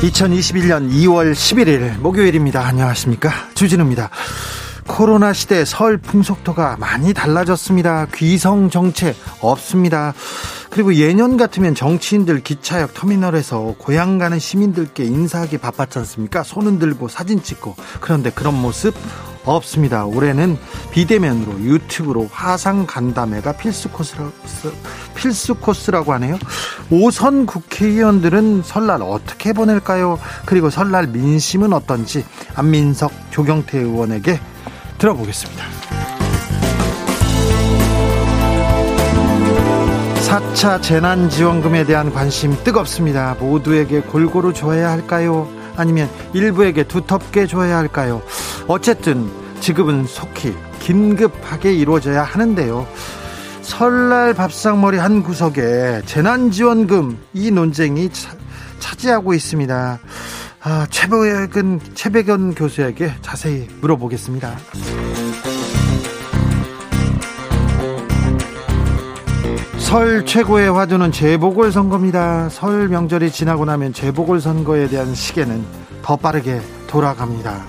2021년 2월 11일 목요일입니다. 안녕하십니까. 주진우입니다. 코로나 시대 설 풍속도가 많이 달라졌습니다. 귀성 정체 없습니다. 그리고 예년 같으면 정치인들 기차역 터미널에서 고향 가는 시민들께 인사하기 바빴지 않습니까? 손은 들고 사진 찍고. 그런데 그런 모습 없습니다. 올해는 비대면으로 유튜브로 화상 간담회가 필수 코스라, 필수 코스라고 하네요. 오선 국회의원들은 설날 어떻게 보낼까요? 그리고 설날 민심은 어떤지 안민석 조경태 의원에게 들어보겠습니다. 4차 재난지원금에 대한 관심 뜨겁습니다. 모두에게 골고루 줘야 할까요? 아니면 일부에게 두텁게 줘야 할까요? 어쨌든 지급은 속히 긴급하게 이루어져야 하는데요. 설날 밥상머리 한 구석에 재난지원금 이 논쟁이 차, 차지하고 있습니다. 아, 최백은 최백연 교수에게 자세히 물어보겠습니다. 설 최고의 화두는 재보궐선거입니다. 설 명절이 지나고 나면 재보궐선거에 대한 시계는 더 빠르게 돌아갑니다.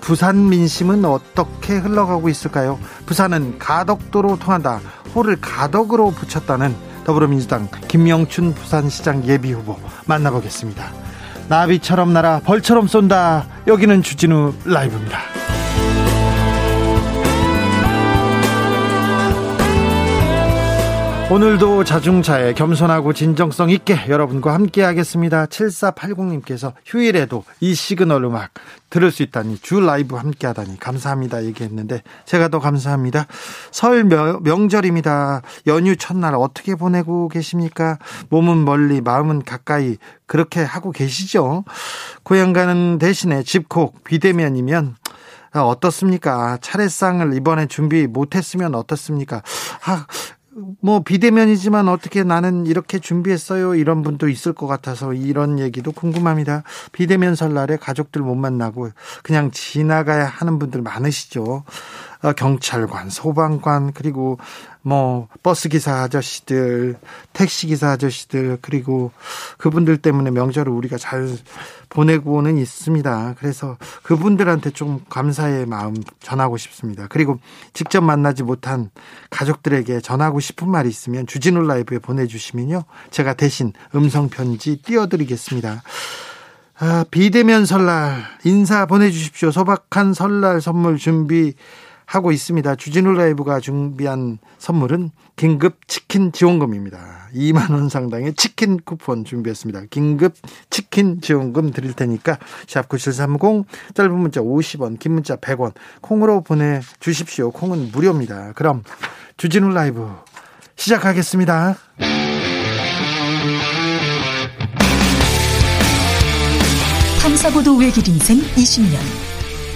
부산 민심은 어떻게 흘러가고 있을까요? 부산은 가덕도로 통한다. 호를 가덕으로 붙였다는 더불어민주당 김영춘 부산시장 예비후보 만나보겠습니다. 나비처럼 날아 벌처럼 쏜다. 여기는 주진우 라이브입니다. 오늘도 자중차에 겸손하고 진정성 있게 여러분과 함께 하겠습니다. 7480님께서 휴일에도 이 시그널 음악 들을 수 있다니 주 라이브 함께 하다니 감사합니다 얘기했는데 제가 더 감사합니다. 설 명 절입니다. 연휴 첫날 어떻게 보내고 계십니까? 몸은 멀리 마음은 가까이 그렇게 하고 계시죠? 고향 가는 대신에 집콕 비대면이면 어떻습니까? 차례상을 이번에 준비 못했으면 어떻습니까? 아, 뭐 비대면이지만 어떻게 나는 이렇게 준비했어요 이런 분도 있을 것 같아서 이런 얘기도 궁금합니다. 비대면 설날에 가족들 못 만나고 그냥 지나가야 하는 분들 많으시죠. 어, 경찰관, 소방관 그리고 뭐 버스 기사 아저씨들, 택시 기사 아저씨들 그리고 그분들 때문에 명절을 우리가 잘 보내고는 있습니다. 그래서 그분들한테 좀 감사의 마음 전하고 싶습니다. 그리고 직접 만나지 못한 가족들에게 전하고 싶은 말이 있으면 주진우 라이브에 보내주시면요. 제가 대신 음성 편지 띄워드리겠습니다. 아, 비대면 설날 인사 보내주십시오. 소박한 설날 선물 준비 하고 있습니다. 주진우 라이브가 준비한 선물은 긴급 치킨 지원금입니다. 2만 원 상당의 치킨 쿠폰 준비했습니다. 긴급 치킨 지원금 드릴 테니까 샵 9730 짧은 문자 50원, 긴 문자 100원 콩으로 보내 주십시오. 콩은 무료입니다. 그럼 주진우 라이브 시작하겠습니다. 탐사보도 외길 인생 20년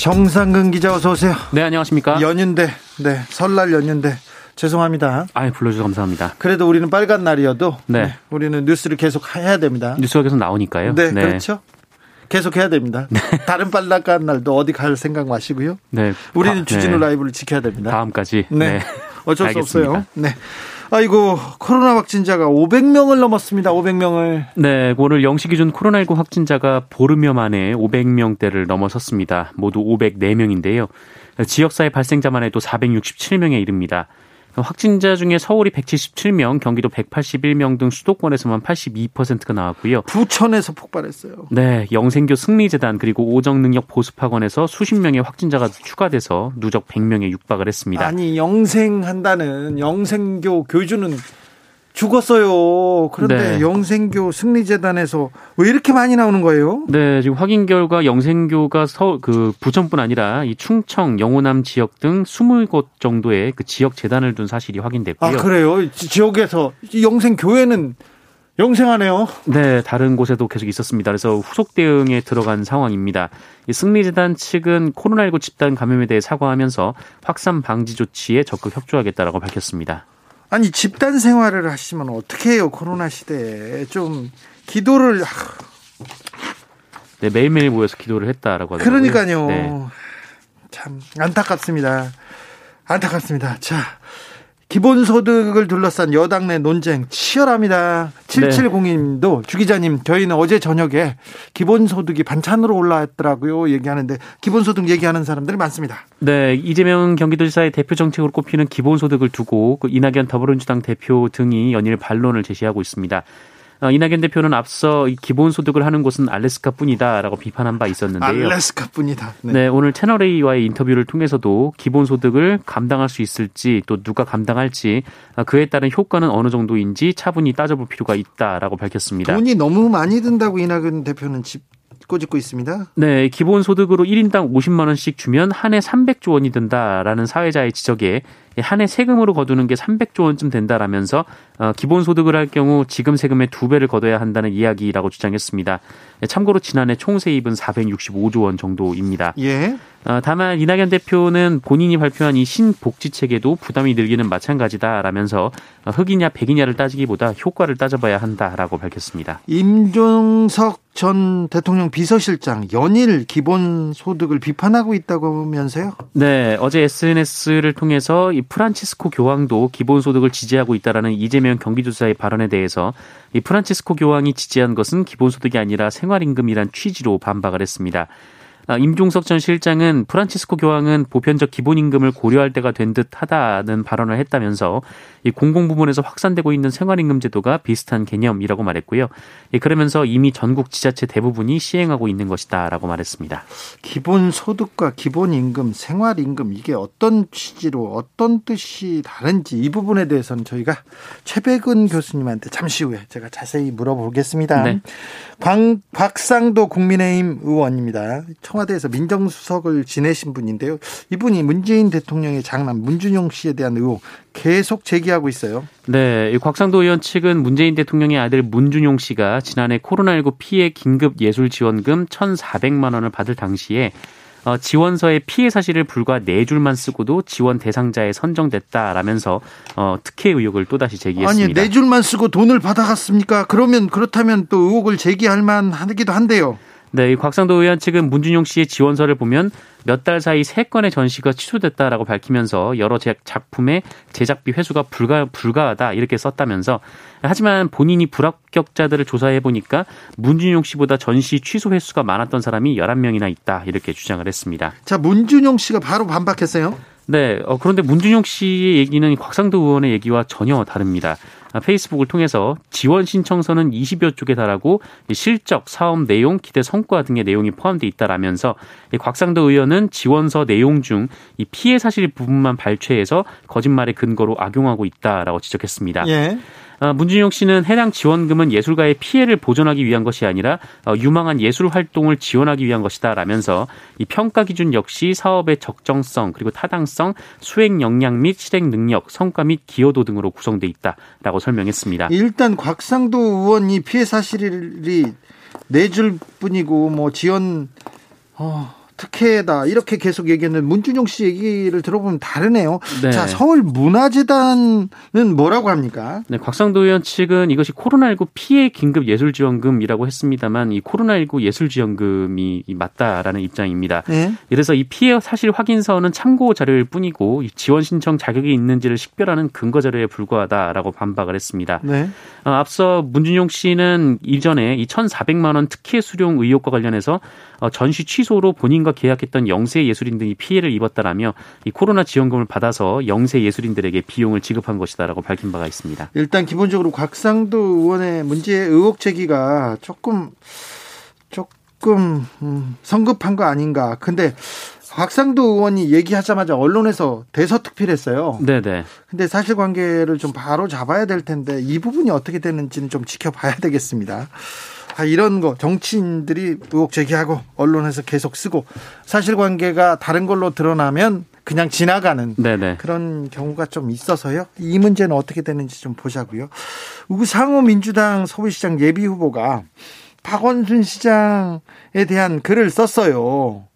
정상근 기자 어서 오세요. 네 안녕하십니까. 연휴인데 네 설날 연휴인데 죄송합니다. 아 불러주셔서 감사합니다. 그래도 우리는 빨간 날이어도 네. 네, 우리는 뉴스를 계속 해야 됩니다. 뉴스가 계속 나오니까요. 네, 네. 그렇죠. 계속 해야 됩니다. 네. 다른 빨간 날도 어디 갈 생각 마시고요. 네. 우리는 다, 주진우 네. 라이브를 지켜야 됩니다. 다음까지. 네. 어쩔 수 없어요. 네. 아이고 코로나 확진자가 500명을 넘었습니다. 500명을. 네, 오늘 0시 기준 코로나19 확진자가 보름여 만에 500명대를 넘어섰습니다. 모두 504명인데요. 지역사회 발생자만 해도 467명에 이릅니다. 확진자 중에 서울이 177명, 경기도 181명 등 수도권에서만 82%가 나왔고요. 부천에서 폭발했어요. 네, 영생교 승리재단 그리고 오정능력 보습학원에서 수십 명의 확진자가 추가돼서 누적 100명에 육박을 했습니다. 아니 영생한다는 영생교 교주는 죽었어요. 그런데 네. 영생교 승리재단에서 왜 이렇게 많이 나오는 거예요? 네, 지금 확인 결과 영생교가 서, 그 부천뿐 아니라 이 충청, 영호남 지역 등 20곳 정도의 그 지역 재단을 둔 사실이 확인됐고요. 아, 그래요? 지역에서 영생교회는 영생하네요. 네, 다른 곳에도 계속 있었습니다. 그래서 후속 대응에 들어간 상황입니다. 승리재단 측은 코로나19 집단 감염에 대해 사과하면서 확산 방지 조치에 적극 협조하겠다라고 밝혔습니다. 아니 집단 생활을 하시면 어떻게 해요 코로나 시대에 좀 기도를 네 매일매일 모여서 기도를 했다라고 하더라고요. 그러니까요. 네. 참 안타깝습니다. 안타깝습니다. 자 기본소득을 둘러싼 여당 내 논쟁 치열합니다. 7702님도 주 기자님 저희는 어제 저녁에 기본소득이 반찬으로 올라왔더라고요 얘기하는데 기본소득 얘기하는 사람들이 많습니다. 네 이재명 경기도지사의 대표 정책으로 꼽히는 기본소득을 두고 그 이낙연 더불어민주당 대표 등이 연일 반론을 제시하고 있습니다. 어, 이낙연 대표는 앞서 기본소득을 하는 곳은 알래스카뿐이다라고 비판한 바 있었는데요. 알래스카뿐이다. 네. 네, 오늘 채널 A와의 인터뷰를 통해서도 기본소득을 감당할 수 있을지 또 누가 감당할지 어, 그에 따른 효과는 어느 정도인지 차분히 따져볼 필요가 있다라고 밝혔습니다. 돈이 너무 많이 든다고 이낙연 대표는 집 꼬집고 있습니다. 네, 기본소득으로 1인당 50만 원씩 주면 한 해 300조 원이 든다라는 사회자의 지적에 한 해 세금으로 거두는 게 300조 원쯤 된다라면서 어, 기본소득을 할 경우 지금 세금의 두 배를 거둬야 한다는 이야기라고 주장했습니다. 참고로 지난해 총세입은 465조 원 정도입니다. 예. 어, 다만 이낙연 대표는 본인이 발표한 이 신복지책에도 부담이 늘기는 마찬가지다라면서 어, 흑이냐 백이냐를 따지기보다 효과를 따져봐야 한다라고 밝혔습니다. 임종석 전 대통령 비서실장 연일 기본소득을 비판하고 있다고 하면서요? 네, 어제 SNS를 통해서 이 프란치스코 교황도 기본소득을 지지하고 있다라는 이재명 경기도지사의 발언에 대해서 이 프란치스코 교황이 지지한 것은 기본소득이 아니라 생활임금이란 취지로 반박을 했습니다. 아, 임종석 전 실장은 프란치스코 교황은 보편적 기본임금을 고려할 때가 된 듯하다는 발언을 했다면서 이 공공 부문에서 확산되고 있는 생활임금 제도가 비슷한 개념이라고 말했고요. 그러면서 이미 전국 지자체 대부분이 시행하고 있는 것이다라고 말했습니다. 기본 소득과 기본 임금, 생활 임금 이게 어떤 취지로 어떤 뜻이 다른지 이 부분에 대해서는 저희가 최백은 교수님한테 잠시 후에 제가 자세히 물어보겠습니다. 네. 광, 박상도 국민의힘 의원입니다. 청 와대에서 민정수석을 지내신 분인데요. 이분이 문재인 대통령의 장남 문준용 씨에 대한 의혹 계속 제기하고 있어요. 네, 곽상도 의원 측은 문재인 대통령의 아들 문준용 씨가 지난해 코로나19 피해 긴급 예술 지원금 1,400만 원을 받을 당시에 어, 지원서의 피해 사실을 불과 네 줄만 쓰고도 지원 대상자에 선정됐다라면서 어, 특혜 의혹을 또다시 제기했습니다. 아니 네 줄만 쓰고 돈을 받아갔습니까? 그러면 그렇다면 또 의혹을 제기할 만하기도 한데요. 네, 이 곽상도 의원 측은 문준용 씨의 지원서를 보면 몇 달 사이 세 건의 전시가 취소됐다라고 밝히면서 여러 작품의 제작비 회수가 불가 불가하다 이렇게 썼다면서 하지만 본인이 불합격자들을 조사해 보니까 문준용 씨보다 전시 취소 횟수가 많았던 사람이 11명이나 있다 이렇게 주장을 했습니다. 자, 문준용 씨가 바로 반박했어요. 네, 어, 그런데 문준용 씨의 얘기는 곽상도 의원의 얘기와 전혀 다릅니다. 아, 페이스북을 통해서 지원 신청서는 20여 쪽에 달하고 실적, 사업 내용, 기대 성과 등의 내용이 포함되어 있다라면서 곽상도 의원은 지원서 내용 중 이 피해 사실 부분만 발췌해서 거짓말의 근거로 악용하고 있다라고 지적했습니다. 예. 어, 문준용 씨는 해당 지원금은 예술가의 피해를 보존하기 위한 것이 아니라 어, 유망한 예술 활동을 지원하기 위한 것이다라면서 이 평가 기준 역시 사업의 적정성 그리고 타당성, 수행 역량 및 실행 능력, 성과 및 기여도 등으로 구성돼 있다라고 설명했습니다. 일단 곽상도 의원이 피해 사실이 네 줄 뿐이고 뭐 지원 어, 특혜다 이렇게 계속 얘기했는데 문준용 씨 얘기를 들어보면 다르네요. 네. 자 서울 문화재단은 뭐라고 합니까? 네, 곽상도 의원 측은 이것이 코로나19 피해 긴급 예술 지원금이라고 했습니다만 이 코로나19 예술 지원금이 맞다라는 입장입니다. 네. 이래서 이 피해 사실 확인서는 참고 자료일 뿐이고 지원 신청 자격이 있는지를 식별하는 근거 자료에 불과하다라고 반박을 했습니다. 네. 어, 앞서 문준용 씨는 이전에 이 1,400만 원 특혜 수령 의혹과 관련해서 어, 전시 취소로 본인과 계약했던 영세 예술인 등이 피해를 입었다라며 이 코로나 지원금을 받아서 영세 예술인들에게 비용을 지급한 것이다라고 밝힌 바가 있습니다. 일단 기본적으로 곽상도 의원의 문제 의혹 제기가 조금 조금 음, 성급한 거 아닌가. 근데 곽상도 의원이 얘기하자마자 언론에서 대서특필했어요. 네네. 근데 사실관계를 좀 바로 잡아야 될 텐데 이 부분이 어떻게 되는지는 좀 지켜봐야 되겠습니다. 아, 이런 거 정치인들이 의혹 제기하고 언론에서 계속 쓰고 사실관계가 다른 걸로 드러나면 그냥 지나가는 네네. 그런 경우가 좀 있어서요. 이 문제는 어떻게 되는지 좀 보자고요. 우상호 민주당 서울시장 예비 후보가 박원순 시장에 대한 글을 썼어요.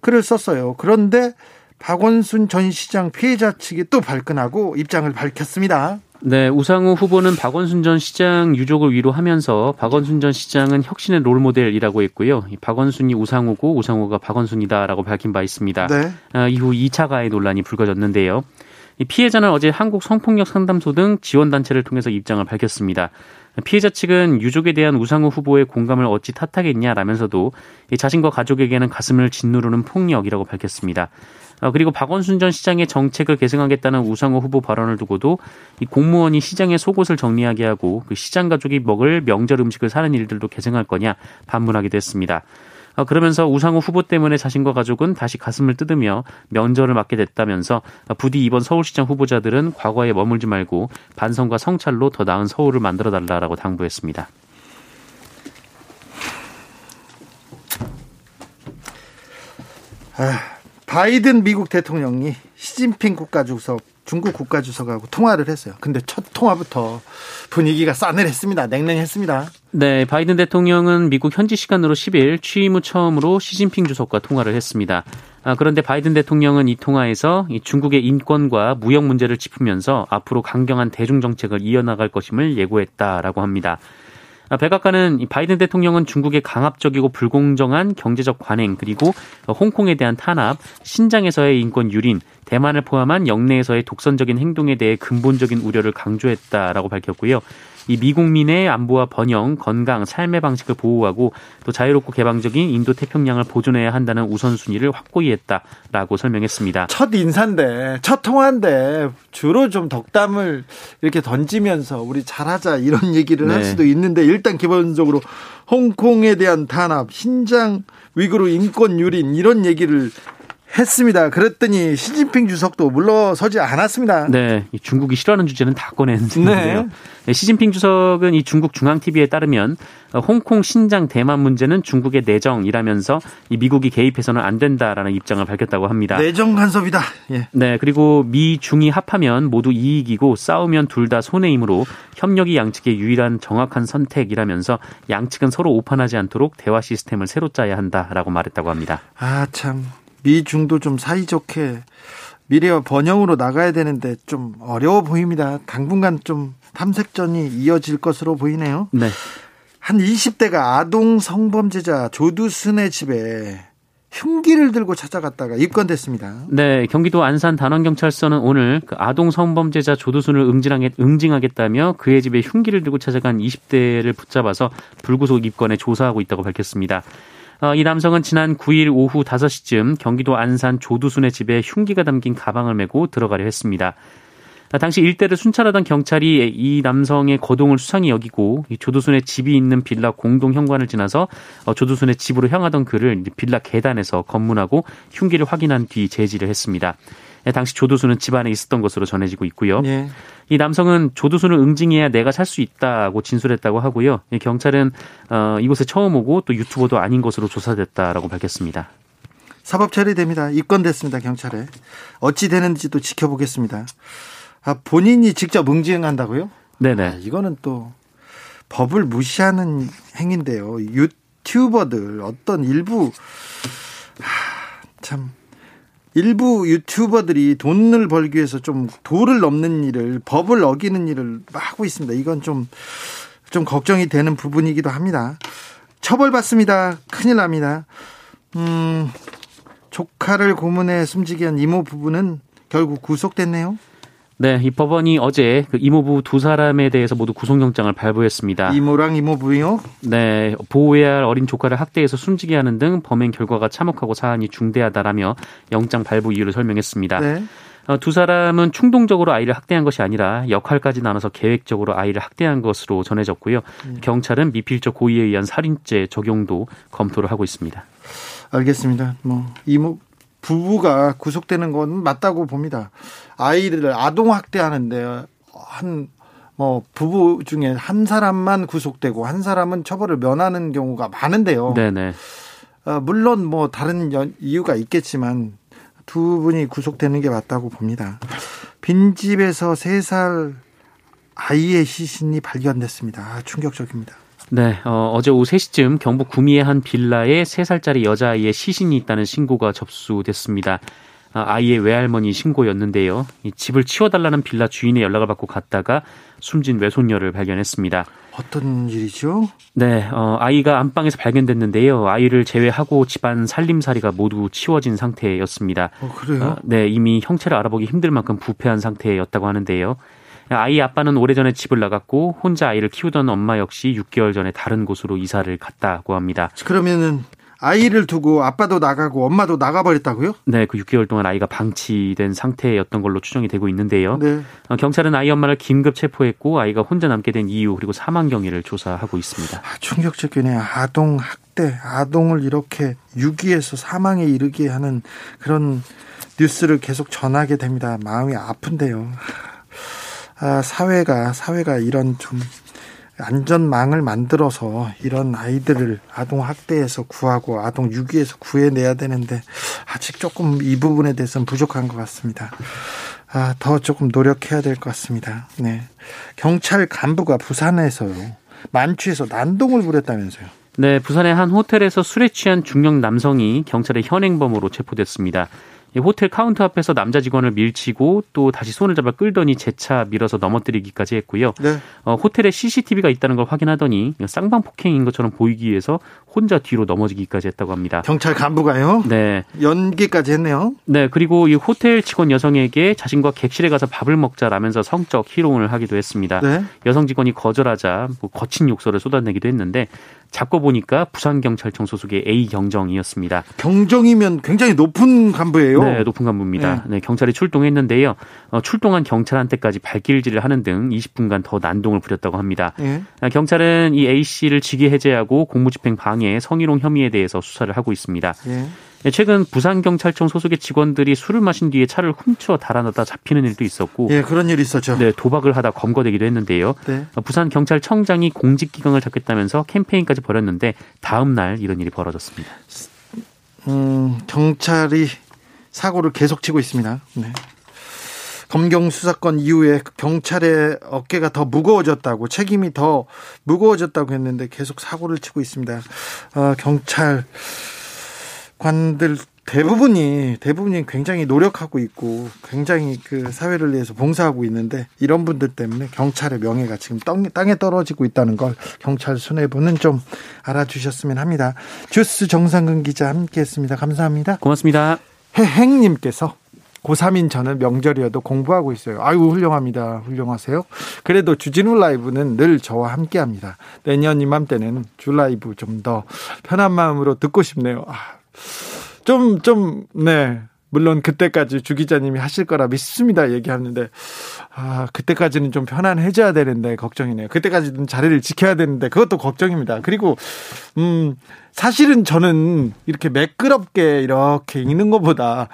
글을 썼어요. 그런데 박원순 전 시장 피해자 측이 또 발끈하고 입장을 밝혔습니다. 네, 우상호 후보는 박원순 전 시장 유족을 위로하면서 박원순 전 시장은 혁신의 롤모델이라고 했고요. 박원순이 우상호고 우상호가 박원순이다라고 밝힌 바 있습니다. 네. 아, 이후 2차 가해 논란이 불거졌는데요. 피해자는 어제 한국 성폭력 상담소 등 지원단체를 통해서 입장을 밝혔습니다. 피해자 측은 유족에 대한 우상호 후보의 공감을 어찌 탓하겠냐라면서도 자신과 가족에게는 가슴을 짓누르는 폭력이라고 밝혔습니다. 어, 그리고 박원순 전 시장의 정책을 계승하겠다는 우상호 후보 발언을 두고도 이 공무원이 시장의 속옷을 정리하게 하고 그 시장 가족이 먹을 명절 음식을 사는 일들도 계승할 거냐 반문하기도 했습니다. 어, 그러면서 우상호 후보 때문에 자신과 가족은 다시 가슴을 뜯으며 면전을 맞게 됐다면서 부디 이번 서울시장 후보자들은 과거에 머물지 말고 반성과 성찰로 더 나은 서울을 만들어 달라라고 당부했습니다. 아, 바이든 미국 대통령이 시진핑 국가주석 중국 국가주석하고 통화를 했어요. 근데 첫 통화부터 분위기가 싸늘했습니다. 냉랭했습니다. 네, 바이든 대통령은 미국 현지 시간으로 10일 취임 후 처음으로 시진핑 주석과 통화를 했습니다. 아, 그런데 바이든 대통령은 이 통화에서 이 중국의 인권과 무역 문제를 짚으면서 앞으로 강경한 대중 정책을 이어나갈 것임을 예고했다라고 합니다. 아, 백악관은 바이든 대통령은 중국의 강압적이고 불공정한 경제적 관행 그리고 홍콩에 대한 탄압, 신장에서의 인권 유린, 대만을 포함한 영내에서의 독선적인 행동에 대해 근본적인 우려를 강조했다라고 밝혔고요. 이 미국민의 안보와 번영, 건강, 삶의 방식을 보호하고 또 자유롭고 개방적인 인도 태평양을 보존해야 한다는 우선순위를 확고히 했다라고 설명했습니다. 첫 인사인데, 첫 통화인데 주로 좀 덕담을 이렇게 던지면서 우리 잘하자 이런 얘기를 네. 할 수도 있는데 일단 기본적으로 홍콩에 대한 탄압, 신장 위구르 인권 유린 이런 얘기를 했습니다. 그랬더니 시진핑 주석도 물러서지 않았습니다. 네, 중국이 싫어하는 주제는 다 꺼내는데요. 네. 시진핑 주석은 이 중국 중앙 TV에 따르면 홍콩, 신장, 대만 문제는 중국의 내정이라면서 이 미국이 개입해서는 안 된다라는 입장을 밝혔다고 합니다. 내정 간섭이다. 예. 네, 그리고 미 중이 합하면 모두 이익이고 싸우면 둘 다 손해이므로 협력이 양측의 유일한 정확한 선택이라면서 양측은 서로 오판하지 않도록 대화 시스템을 새로 짜야 한다라고 말했다고 합니다. 아 참. 미중도 좀 사이좋게 미래와 번영으로 나가야 되는데 좀 어려워 보입니다. 당분간 좀 탐색전이 이어질 것으로 보이네요. 네. 한 20대가 아동 성범죄자 조두순의 집에 흉기를 들고 찾아갔다가 입건됐습니다. 네, 경기도 안산 단원경찰서는 오늘 그 아동 성범죄자 조두순을 응징하겠 다며 그의 집에 흉기를 들고 찾아간 20대를 붙잡아서 불구속 입건에 조사하고 있다고 밝혔습니다. 어, 이 남성은 지난 9일 오후 5시쯤 경기도 안산 조두순의 집에 흉기가 담긴 가방을 메고 들어가려 했습니다. 아, 당시 일대를 순찰하던 경찰이 이 남성의 거동을 수상히 여기고 조두순의 집이 있는 빌라 공동 현관을 지나서 어, 조두순의 집으로 향하던 그를 빌라 계단에서 검문하고 흉기를 확인한 뒤 제지를 했습니다. 네, 당시 조두순은 집 안에 있었던 것으로 전해지고 있고요. 네. 이 남성은 조두순을 응징해야 내가 살 수 있다고 진술했다고 하고요. 경찰은 어, 이곳에 처음 오고 또 유튜버도 아닌 것으로 조사됐다라고 밝혔습니다. 사법 처리됩니다. 입건됐습니다. 경찰에 어찌 되는지도 지켜보겠습니다. 아, 본인이 직접 응징한다고요? 네네. 아, 이거는 또 법을 무시하는 행위인데요. 유튜버들 어떤 일부 하, 참 일부 유튜버들이 돈을 벌기 위해서 좀 도를 넘는 일을 법을 어기는 일을 하고 있습니다. 이건 좀좀 걱정이 되는 부분이기도 합니다. 처벌받습니다. 큰일 납니다. 음, 조카를 고문해 숨지게 한 이모 부부는 결국 구속됐네요. 네, 이 법원이 어제 그 이모부 두 사람에 대해서 모두 구속영장을 발부했습니다. 이모랑 이모부요? 네, 보호해야 할 어린 조카를 학대해서 숨지게 하는 등 범행 결과가 참혹하고 사안이 중대하다라며 영장 발부 이유를 설명했습니다. 네. 어, 두 사람은 충동적으로 아이를 학대한 것이 아니라 역할까지 나눠서 계획적으로 아이를 학대한 것으로 전해졌고요. 음. 경찰은 미필적 고의에 의한 살인죄 적용도 검토를 하고 있습니다. 알겠습니다. 뭐 이모 부부가 구속되는 건 맞다고 봅니다. 아이를 아동 학대하는데 한 뭐 부부 중에 한 사람만 구속되고 한 사람은 처벌을 면하는 경우가 많은데요. 네네. 어, 물론 뭐 다른 이유가 있겠지만 두 분이 구속되는 게 맞다고 봅니다. 빈집에서 세 살 아이의 시신이 발견됐습니다. 아, 충격적입니다. 네, 어, 어제 오후 3시쯤 경북 구미의 한 빌라에 3살짜리 여자아이의 시신이 있다는 신고가 접수됐습니다. 아, 아이의 외할머니 신고였는데요. 이 집을 치워달라는 빌라 주인의 연락을 받고 갔다가 숨진 외손녀를 발견했습니다. 어떤 일이죠? 네, 어, 아이가 안방에서 발견됐는데요. 아이를 제외하고 집안 살림살이가 모두 치워진 상태였습니다. 어, 그래요? 어, 네, 이미 형체를 알아보기 힘들 만큼 부패한 상태였다고 하는데요. 아이 아빠는 오래전에 집을 나갔고 혼자 아이를 키우던 엄마 역시 6개월 전에 다른 곳으로 이사를 갔다고 합니다. 그러면은 아이를 두고 아빠도 나가고 엄마도 나가버렸다고요? 네, 그 6개월 동안 아이가 방치된 상태였던 걸로 추정이 되고 있는데요. 네. 어, 경찰은 아이 엄마를 긴급 체포했고 아이가 혼자 남게 된 이유 그리고 사망 경위를 조사하고 있습니다. 아, 충격적이네요. 아동 학대, 아동을 이렇게 유기해서 사망에 이르게 하는 그런 뉴스를 계속 전하게 됩니다. 마음이 아픈데요. 아, 사회가 사회가 이런 좀 안전망을 만들어서 이런 아이들을 아동 학대에서 구하고 아동 유기에서 구해내야 되는데 아직 조금 이 부분에 대해서는 부족한 것 같습니다. 아, 더 조금 노력해야 될 것 같습니다. 네. 경찰 간부가 부산에서요. 만취해서 난동을 부렸다면서요. 네, 부산의 한 호텔에서 술에 취한 중년 남성이 경찰의 현행범으로 체포됐습니다. 호텔 카운터 앞에서 남자 직원을 밀치고 또 다시 손을 잡아 끌더니 재차 밀어서 넘어뜨리기까지 했고요. 네. 어, 호텔에 CCTV가 있다는 걸 확인하더니 쌍방 폭행인 것처럼 보이기 위해서 혼자 뒤로 넘어지기까지 했다고 합니다. 경찰 간부가요? 네. 연기까지 했네요. 네. 그리고 이 호텔 직원 여성에게 자신과 객실에 가서 밥을 먹자라면서 성적 희롱을 하기도 했습니다. 네. 여성 직원이 거절하자 뭐 거친 욕설을 쏟아내기도 했는데 잡고 보니까 부산경찰청 소속의 A 경정이었습니다. 경정이면 굉장히 높은 간부예요. 네, 높은 간부입니다. 네, 네 경찰이 출동했는데요. 어, 출동한 경찰한테까지 발길질을 하는 등 20분간 더 난동을 부렸다고 합니다. 네. 경찰은 이 A 씨를 직위 해제하고 공무집행 방해, 성희롱 혐의에 대해서 수사를 하고 있습니다. 네. 예, 최근 부산경찰청 소속의 직원들이 술을 마신 뒤에 차를 훔쳐 달아나다 잡히는 일도 있었고 예, 그런 일이 있었죠. 네, 도박을 하다 검거되기도 했는데요. 네. 부산경찰청장이 공직기강을 잡겠다면서 캠페인까지 벌였는데 다음 날 이런 일이 벌어졌습니다. 음, 경찰이 사고를 계속 치고 있습니다. 네. 검경 수사권 이후에 경찰의 어깨가 더 무거워졌다고 책임이 더 무거워졌다고 했는데 계속 사고를 치고 있습니다. 어, 경찰 관들 대부분이 대부분이 굉장히 노력하고 있고 굉장히 그 사회를 위해서 봉사하고 있는데 이런 분들 때문에 경찰의 명예가 지금 땅 에 떨어지고 있다는 걸 경찰 수뇌부는 좀 알아주셨으면 합니다. 주스 정상근 기자 함께했습니다. 감사합니다. 고맙습니다. 해행님께서 고3인 저는 명절이어도 공부하고 있어요. 아이고, 훌륭합니다. 훌륭하세요. 그래도 주진우 라이브는 늘 저와 함께 합니다. 내년 이맘때는 주 라이브 좀 더 편한 마음으로 듣고 싶네요. 아, 좀, 좀, 네. 물론 그때까지 주 기자님이 하실 거라 믿습니다. 얘기하는데, 아, 그때까지는 좀 편안해져야 되는데, 걱정이네요. 그때까지는 자리를 지켜야 되는데, 그것도 걱정입니다. 그리고, 음, 사실은 저는 이렇게 매끄럽게 이렇게 읽는 것보다,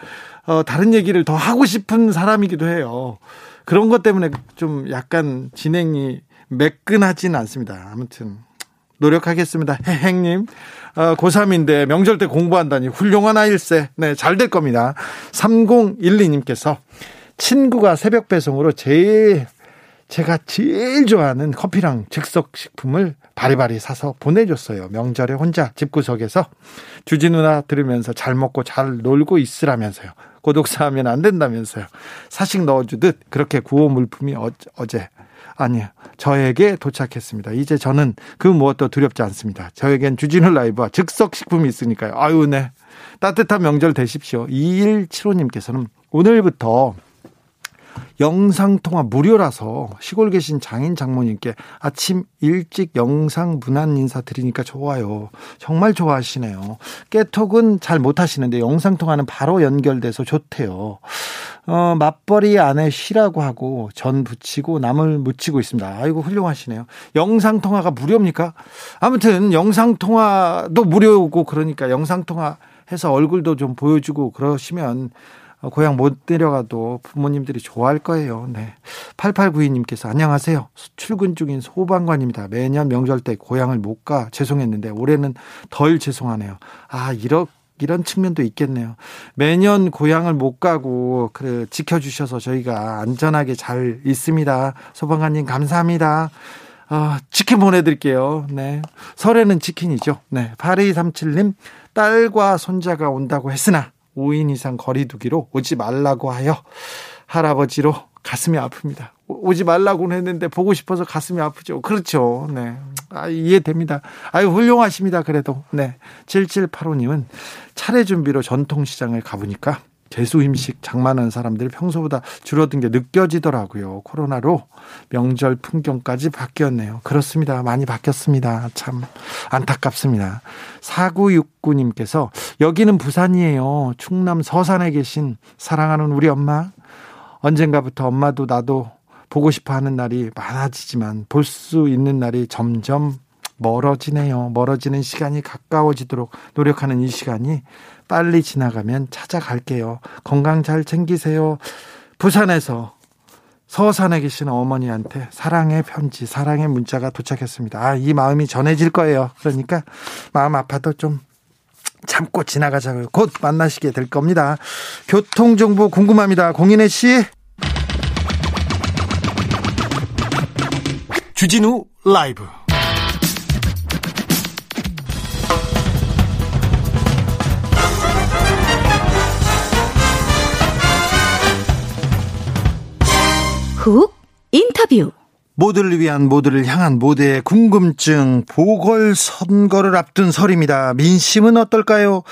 어, 다른 얘기를 더 하고 싶은 사람이기도 해요. 그런 것 때문에 좀 약간 진행이 매끈하진 않습니다. 아무튼. 노력하겠습니다. 해행님. 어, 고3인데 명절 때 공부한다니 훌륭한 아일세. 네, 잘 될 겁니다. 3012님께서 친구가 새벽 배송으로 제일 제가 제일 좋아하는 커피랑 즉석 식품을 바리바리 사서 보내줬어요. 명절에 혼자 집구석에서 주진우나 들으면서 잘 먹고 잘 놀고 있으라면서요. 고독사하면 안 된다면서요. 사식 넣어주듯 그렇게 구호 물품이 어제 아니요. 저에게 도착했습니다. 이제 저는 그 무엇도 두렵지 않습니다. 저에겐 주진우 라이브와 즉석 식품이 있으니까요. 아유, 네. 따뜻한 명절 되십시오. 2175님께서는 오늘부터 영상통화 무료라서 시골 계신 장인 장모님께 아침 일찍 영상 문안 인사 드리니까 좋아요. 정말 좋아하시네요. 깨톡은 잘 못하시는데 영상통화는 바로 연결돼서 좋대요. 어, 맞벌이 안에 쉬라고 하고 전 붙이고 나물 묻히고 있습니다. 아이고 훌륭하시네요. 영상 통화가 무료입니까? 아무튼 영상 통화도 무료고 그러니까 영상 통화 해서 얼굴도 좀 보여주고 그러시면 고향 못 내려가도 부모님들이 좋아할 거예요. 네. 8892님께서 안녕하세요. 출근 중인 소방관입니다. 매년 명절 때 고향을 못 가 죄송했는데 올해는 덜 죄송하네요. 아, 이런 이런 측면도 있겠네요. 매년 고향을 못 가고 그 지켜주셔서 저희가 안전하게 잘 있습니다. 소방관님 감사합니다. 아, 치킨 보내드릴게요. 네. 설에는 치킨이죠. 네. 8237님, 딸과 손자가 온다고 했으나 5인 이상 거리두기로 오지 말라고 하여 할아버지로 가슴이 아픕니다. 오지 말라고는 했는데 보고 싶어서 가슴이 아프죠. 그렇죠. 네. 아, 이해됩니다. 아유, 훌륭하십니다. 그래도. 네. 7785님은 차례 준비로 전통시장을 가보니까 개수 음식 장만한 사람들이 평소보다 줄어든 게 느껴지더라고요. 코로나로 명절 풍경까지 바뀌었네요. 그렇습니다. 많이 바뀌었습니다. 참 안타깝습니다. 4969님께서 여기는 부산이에요. 충남 서산에 계신 사랑하는 우리 엄마. 언젠가부터 엄마도 나도 보고 싶어 하는 날이 많아지지만 볼 수 있는 날이 점점 멀어지네요. 멀어지는 시간이 가까워지도록 노력하는 이 시간이 빨리 지나가면 찾아갈게요. 건강 잘 챙기세요. 부산에서 서산에 계신 어머니한테 사랑의 편지, 사랑의 문자가 도착했습니다. 아, 이 마음이 전해질 거예요. 그러니까 마음 아파도 좀 참고 지나가자고요. 곧 만나시게 될 겁니다. 교통정보 궁금합니다. 공인혜 씨. 주진우 라이브. 훅 인터뷰 모두를 위한 모두를 향한 모두의 궁금증 보궐선거를 앞둔 설입니다. 민심은 어떨까요?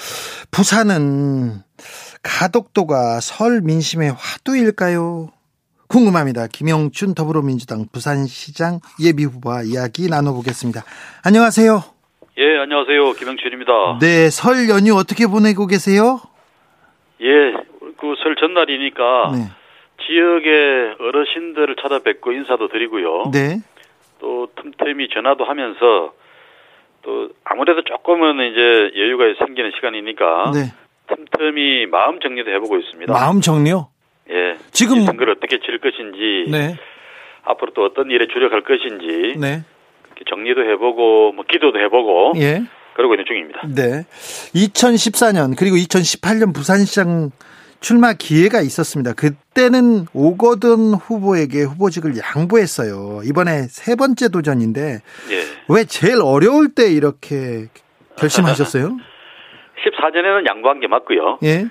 부산은 가덕도가 설 민심의 화두일까요? 궁금합니다. 김영춘 더불어민주당 부산시장 예비후보와 이야기 나눠보겠습니다. 안녕하세요. 예, 안녕하세요. 김영춘입니다. 네, 설 연휴 어떻게 보내고 계세요? 예, 그 설 전날이니까 네. 지역의 어르신들을 찾아뵙고 인사도 드리고요. 네. 또 틈틈이 전화도 하면서 또 아무래도 조금은 이제 여유가 생기는 시간이니까 네. 틈틈이 마음 정리도 해보고 있습니다. 마음 정리요? 예. 지금 선거를 어떻게 치를 것인지, 네. 앞으로 또 어떤 일에 주력할 것인지, 네. 정리도 해보고 뭐 기도도 해보고, 예. 그러고 있는 중입니다. 네. 2014년 그리고 2018년 부산시장 출마 기회가 있었습니다. 그때는 오거든 후보에게 후보직을 양보했어요. 이번에 세 번째 도전인데 예. 왜 제일 어려울 때 이렇게 결심하셨어요? 14년에는 양보한 게 맞고요. 예.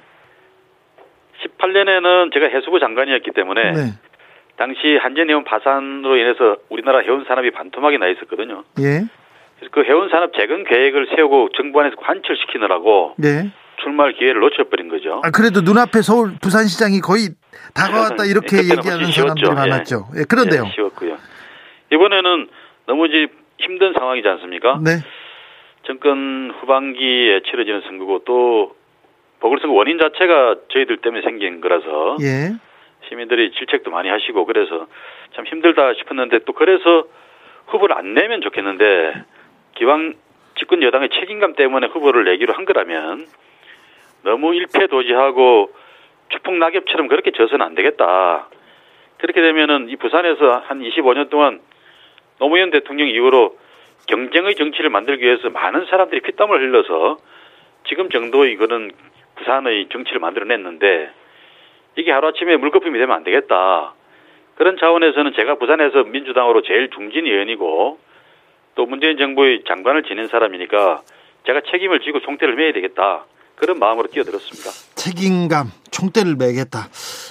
18년에는 제가 해수부 장관이었기 때문에 네. 당시 한전해운 파산으로 인해서 우리나라 해운 산업이 반토막이 나 있었거든요. 예. 그래서 그 해운 산업 재건 계획을 세우고 정부 안에서 관철시키느라고 네. 출마할 기회를 놓쳐버린 거죠. 아, 그래도 눈앞에 서울 부산시장이 거의 다가왔다 이렇게 얘기하는 사람들이 예. 많았죠. 예, 그런데요. 예, 쉬웠고요. 이번에는 너무 힘든 상황이지 않습니까? 네. 정권 후반기에 치러지는 선거고 또 보궐선거 원인 자체가 저희들 때문에 생긴 거라서 예. 시민들이 질책도 많이 하시고 그래서 참 힘들다 싶었는데 또 그래서 후보를 안 내면 좋겠는데 기왕 집권 여당의 책임감 때문에 후보를 내기로 한 거라면 너무 일패도지하고 추풍 낙엽처럼 그렇게 져서는 안 되겠다. 그렇게 되면은 이 부산에서 한 25년 동안 노무현 대통령 이후로 경쟁의 정치를 만들기 위해서 많은 사람들이 피땀을 흘려서 지금 정도의 이거는 부산의 정치를 만들어냈는데 이게 하루아침에 물거품이 되면 안 되겠다. 그런 차원에서는 제가 부산에서 민주당으로 제일 중진 의원이고 또 문재인 정부의 장관을 지낸 사람이니까 제가 책임을 지고 총대를 매야 되겠다. 그런 마음으로 뛰어들었습니다. 책임감, 총대를 매겠다.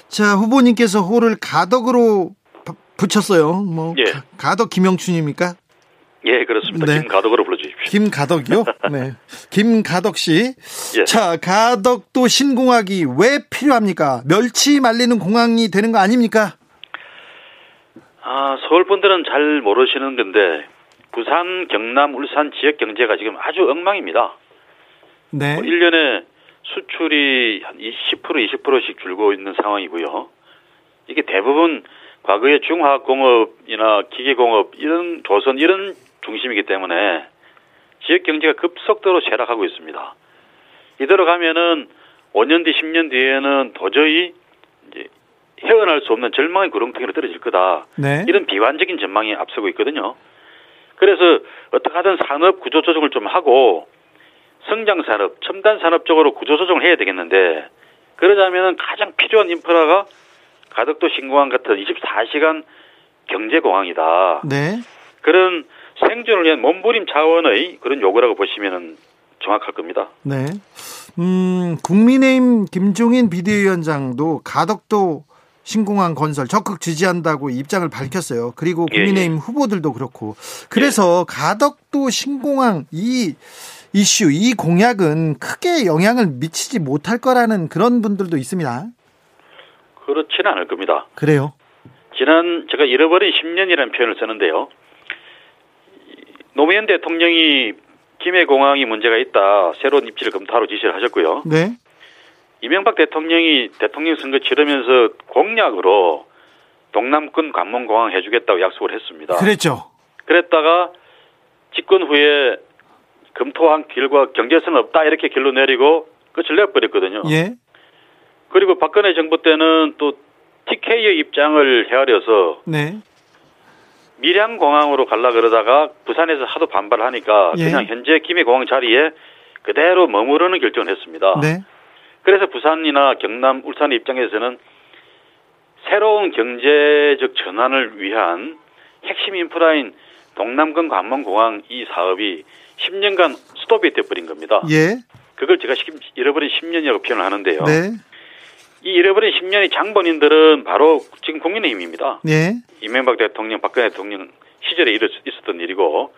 자, 후보님께서 호를 가덕으로 붙였어요. 뭐 예. 가덕 김영춘입니까? 예, 그렇습니다. 네. 김 가덕으로 불러주십시오. 김가덕이요? 네. 김가덕 씨. 예. 자, 가덕도 신공항이 왜 필요합니까? 멸치 말리는 공항이 되는 거 아닙니까? 아, 서울 분들은 잘 모르시는 건데, 부산, 경남, 울산 지역 경제가 지금 아주 엉망입니다. 네. 뭐 1년에 수출이 한 20%, 20%씩 줄고 있는 상황이고요. 이게 대부분 과거에 중화학공업이나 기계공업, 이런 조선, 이런 중심이기 때문에 지역 경제가 급속도로 쇠락하고 있습니다. 이대로 가면은 5년 뒤, 10년 뒤에는 도저히 이제 헤어날 수 없는 절망의 구렁텅이로 떨어질 거다. 네. 이런 비관적인 전망이 앞서고 있거든요. 그래서 어떻게 하든 산업 구조 조정을 좀 하고 성장 산업, 첨단 산업 쪽으로 구조 조정을 해야 되겠는데 그러자면은 가장 필요한 인프라가 가덕도 신공항 같은 24시간 경제 공항이다. 네. 그런 생존을 위한 몸부림 차원의 그런 요구라고 보시면 정확할 겁니다. 네. 음, 국민의힘 김종인 비대위원장도 가덕도 신공항 건설 적극 지지한다고 입장을 밝혔어요. 그리고 국민의힘 예, 예. 후보들도 그렇고. 그래서 예. 가덕도 신공항 이 이슈, 이 공약은 크게 영향을 미치지 못할 거라는 그런 분들도 있습니다. 그렇지는 않을 겁니다. 그래요? 지난 제가 잃어버린 10년이라는 표현을 쓰는데요. 노무현 대통령이 김해공항이 문제가 있다. 새로운 입지를 검토하러 지시를 하셨고요. 네. 이명박 대통령이 대통령 선거 치르면서 공약으로 동남권 관문공항 해주겠다고 약속을 했습니다. 그랬죠. 그랬다가 집권 후에 검토한 결과 경제성 없다 이렇게 결론 내리고 끝을 내버렸거든요. 예. 그리고 박근혜 정부 때는 또 TK의 입장을 헤아려서 네. 밀양공항으로 갈라 그러다가 부산에서 하도 반발을 하니까 예. 그냥 현재 김해공항 자리에 그대로 머무르는 결정을 했습니다. 네. 그래서 부산이나 경남, 울산 입장에서는 새로운 경제적 전환을 위한 핵심 인프라인 동남권 관문공항 이 사업이 10년간 스톱이 돼버린 겁니다. 예. 그걸 제가 잃어버린 10년이라고 표현을 하는데요. 네. 이 잃어버린 10년의 장본인들은 바로 지금 국민의힘입니다. 예. 이명박 대통령, 박근혜 대통령 시절에 있었던 일이고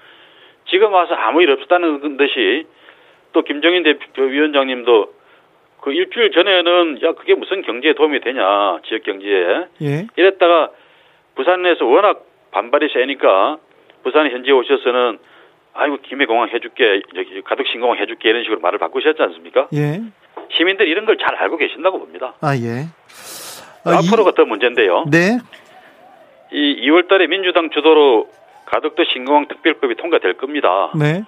지금 와서 아무 일 없었다는 듯이 또 김정인 대표위원장님도 그 일주일 전에는 야 그게 무슨 경제에 도움이 되냐 지역 경제에 예. 이랬다가 부산에서 워낙 반발이 세니까 부산 현지에 오셔서는 아이고 김해공항 해줄게 여기 가덕신공항 해줄게 이런 식으로 말을 바꾸셨지 않습니까? 예. 시민들 이런 걸 잘 알고 계신다고 봅니다. 아 예. 아, 앞으로가 이... 더 문제인데요. 네. 이 2월달에 민주당 주도로 가덕도 신공항 특별법이 통과될 겁니다. 네.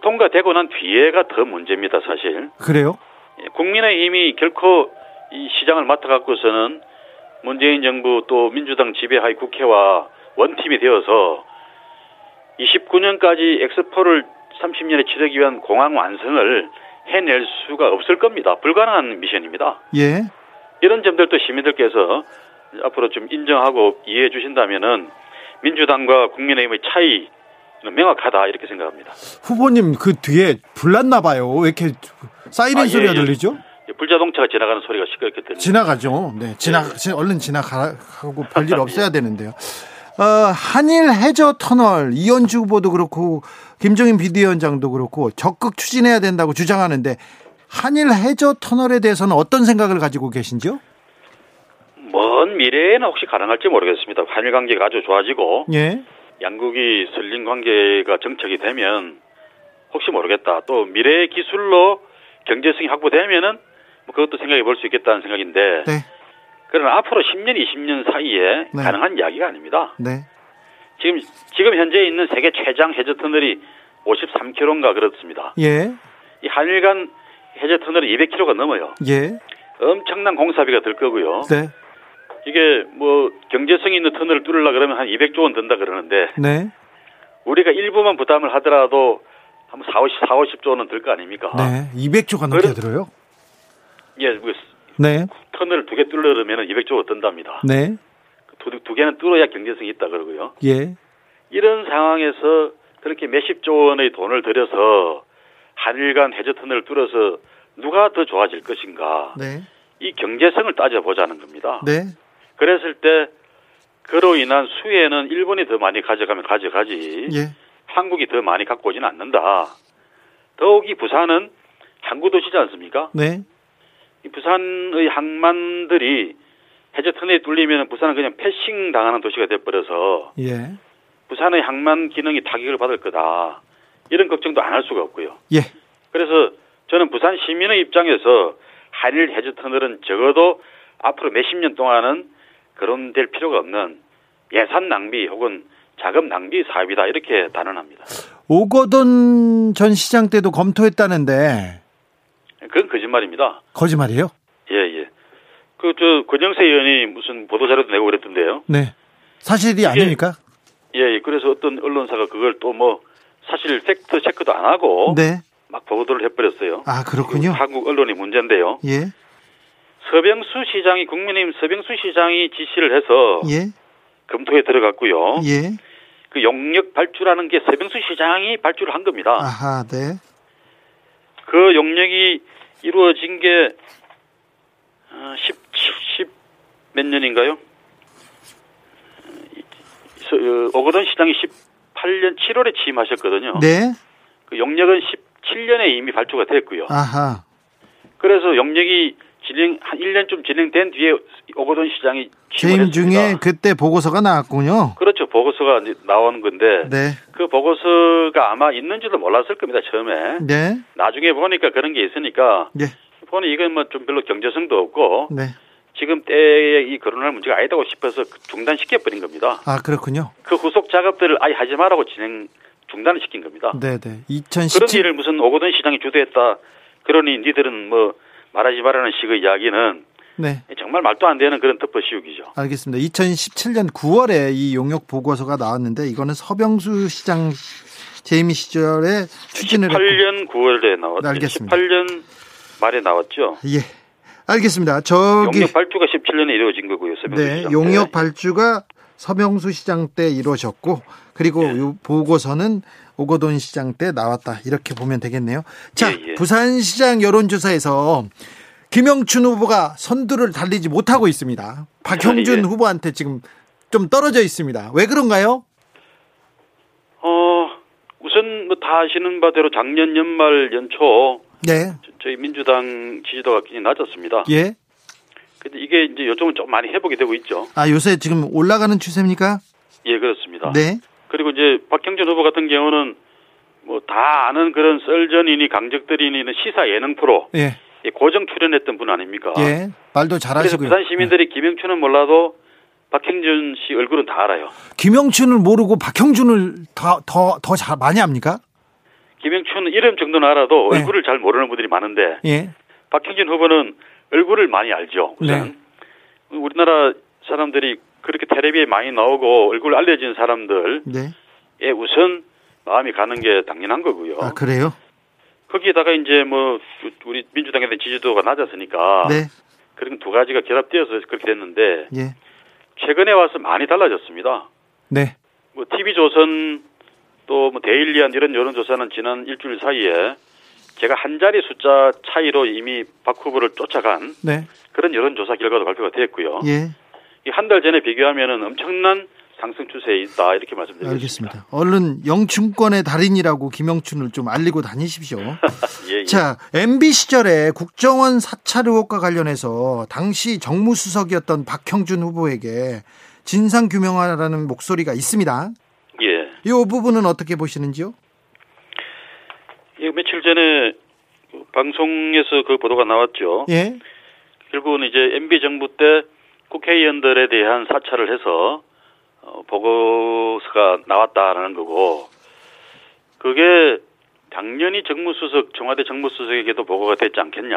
통과되고 난 뒤에가 더 문제입니다, 사실. 그래요? 예, 국민의힘이 결코 이 시장을 맡아갖고서는 문재인 정부 또 민주당 지배하의 국회와 원팀이 되어서 29년까지 엑스포를 30년에 치르기 위한 공항 완성을 해낼 수가 없을 겁니다. 불가능한 미션입니다. 예. 이런 점들도 시민들께서 앞으로 좀 인정하고 이해해 주신다면은 민주당과 국민의힘의 차이 명확하다 이렇게 생각합니다. 후보님 그 뒤에 불났나 봐요. 왜 이렇게 사이렌 아, 예, 소리가 예, 들리죠? 예. 불자동차가 지나가는 소리가 시끄럽게 들립니다. 지나가죠. 네, 지나 예. 얼른 지나가고 별일 없어야 되는데요. 어, 한일 해저 터널 이현주 후보도 그렇고 김정인 비대위원장도 그렇고 적극 추진해야 된다고 주장하는데 한일 해저 터널에 대해서는 어떤 생각을 가지고 계신지요? 먼 미래에는 혹시 가능할지 모르겠습니다. 한일 관계가 아주 좋아지고 예. 양국이 설린 관계가 정착이 되면 혹시 모르겠다. 또 미래의 기술로 경제성이 확보되면은 뭐 그것도 생각해 볼 수 있겠다는 생각인데. 네. 그러나 앞으로 10년, 20년 사이에 네. 가능한 이야기가 아닙니다. 네. 지금 지금 현재 있는 세계 최장 해저 터널이 53km인가 그렇습니다. 예. 이 한일 간 해저 터널이 200km가 넘어요. 예. 엄청난 공사비가 들 거고요. 네. 이게 뭐 경제성 있는 터널을 뚫으려 그러면 한 200조 원 든다 그러는데 네. 우리가 일부만 부담을 하더라도 한 4, 50, 4, 50조 원은 들 거 아닙니까? 네. 200조가 넘게 그래, 들어요? 예, 그 네. 터널을 두 개 뚫으려면 200조 원 든답니다. 네. 두, 두 개는 뚫어야 경제성이 있다 그러고요. 예. 이런 상황에서 그렇게 몇십조 원의 돈을 들여서 한일 간 해저 터널을 뚫어서 누가 더 좋아질 것인가. 네. 이 경제성을 따져보자는 겁니다. 네. 그랬을 때 그로 인한 수혜는 일본이 더 많이 가져가면 가져가지 예. 한국이 더 많이 갖고 오지는 않는다. 더욱이 부산은 항구 도시지 않습니까? 네. 이 부산의 항만들이 해저 터널이 뚫리면 부산은 그냥 패싱 당하는 도시가 돼버려서 예. 부산의 항만 기능이 타격을 받을 거다. 이런 걱정도 안 할 수가 없고요. 예. 그래서 저는 부산 시민의 입장에서 한일 해저 터널은 적어도 앞으로 몇십 년 동안은 거론될 필요가 없는 예산 낭비 혹은 자금 낭비 사업이다 이렇게 단언합니다. 오거돈 전 시장 때도 검토했다는데 그건 거짓말입니다. 거짓말이에요? 예 예. 그 저 권영세 의원이 무슨 보도 자료도 내고 그랬던데요. 네. 사실이 아닙니까? 예, 예. 그래서 어떤 언론사가 그걸 또 뭐 사실 팩트 체크도 안 하고 네. 막 보도를 해버렸어요. 아 그렇군요. 한국 언론이 문제인데요. 예. 서병수 시장이 국민의힘 서병수 시장이 지시를 해서 예. 검토에 들어갔고요. 예. 그 용역 발주라는 게 서병수 시장이 발주를 한 겁니다. 아하, 네. 그 용역이 이루어진 게 어, 10, 10, 몇 년인가요? 오거돈 시장이 18년 7월에 취임하셨거든요. 네. 그 용역은 17년에 이미 발주가 됐고요. 아하. 그래서 용역이 진행 한 1년쯤 진행된 뒤에 오거돈 시장이 재임 중에. 그때 보고서가 나왔군요. 그렇죠. 보고서가 나오는 건데 네. 그 보고서가 아마 있는지도 몰랐을 겁니다. 처음에. 네. 나중에 보니까 그런 게 있으니까 예. 보니 이건 뭐 좀 별로 경제성도 없고 네. 지금 때에 이 거론할 문제가 아니다고 싶어서 중단시켜 버린 겁니다. 아, 그렇군요. 그 후속 작업들을 아예 하지 말라고 진행 중단을 시킨 겁니다. 네, 네. 그런 2017 일을 무슨 오거돈 시장이 주도했다. 그러니 니들은 뭐 말하지 말라는 식의 이야기는 네. 정말 말도 안 되는 그런 덮어 씌우기죠. 알겠습니다. 2017년 9월에 이 용역 보고서가 나왔는데 이거는 서병수 시장 재임 시절에 추진을 했고 18년 9월에 나왔죠. 알겠습니다. 18년 말에 나왔죠. 예. 알겠습니다. 저기 용역 발주가 17년에 이루어진 거고요. 서명수 네, 시장 용역 때. 발주가 서병수 시장 때 이루어졌고 그리고 예. 요 보고서는 오거돈 시장 때 나왔다. 이렇게 보면 되겠네요. 자, 예, 예. 부산시장 여론조사에서 김영춘 후보가 선두를 달리지 못하고 있습니다. 박형준 예. 후보한테 지금 좀 떨어져 있습니다. 왜 그런가요? 어, 우선 뭐 다 아시는 바대로 작년 연말 연초 네. 저희 민주당 지지도가 굉장히 낮았습니다. 예. 근데 이게 이제 요즘은 좀 많이 회복이 되고 있죠. 아, 요새 지금 올라가는 추세입니까? 예, 그렇습니다. 네. 그리고 이제 박형준 후보 같은 경우는 뭐 다 아는 그런 썰전이니 강적들이니 이런 시사 예능 프로 예. 예, 고정 출연했던 분 아닙니까? 예. 말도 잘하시고요. 부산 시민들이 김영춘은 몰라도 박형준 씨 얼굴은 다 알아요. 김영춘을 모르고 박형준을 더 더 더 잘 많이 합니까? 김영춘 이름 정도는 알아도 네. 얼굴을 잘 모르는 분들이 많은데 예. 박형준 후보는 얼굴을 많이 알죠. 우선 네. 우리나라 사람들이 그렇게 텔레비에 많이 나오고 얼굴 알려진 사람들에 네. 우선 마음이 가는 게 당연한 거고요. 아, 그래요? 거기에다가 이제 뭐 우리 민주당에 대한 지지도가 낮았으니까 네. 그런 두 가지가 결합되어서 그렇게 됐는데 예. 최근에 와서 많이 달라졌습니다. 네. 뭐 TV조선 또 뭐 데일리안 이런 여론조사는 지난 일주일 사이에 제가 한 자리 숫자 차이로 이미 박 후보를 쫓아간 네. 그런 여론조사 결과도 발표가 됐고요. 예. 이한 달 전에 비교하면은 엄청난 상승 추세에 있다 이렇게 말씀드리겠습니다. 알겠습니다. 얼른 영춘권의 달인이라고 김영춘을 좀 알리고 다니십시오. 예, 예. 자, MB 시절에 국정원 사찰 의혹과 관련해서 당시 정무수석이었던 박형준 후보에게 진상 규명하라는 목소리가 있습니다. 예. 이 부분은 어떻게 보시는지요? 이 며칠 전에 그 방송에서 그 보도가 나왔죠. 예. 결국은 이제 MB 정부 때 국회의원들에 대한 사찰을 해서 어, 보고서가 나왔다라는 거고 그게 당연히 정무수석 청와대 정무수석에게도 보고가 됐지 않겠냐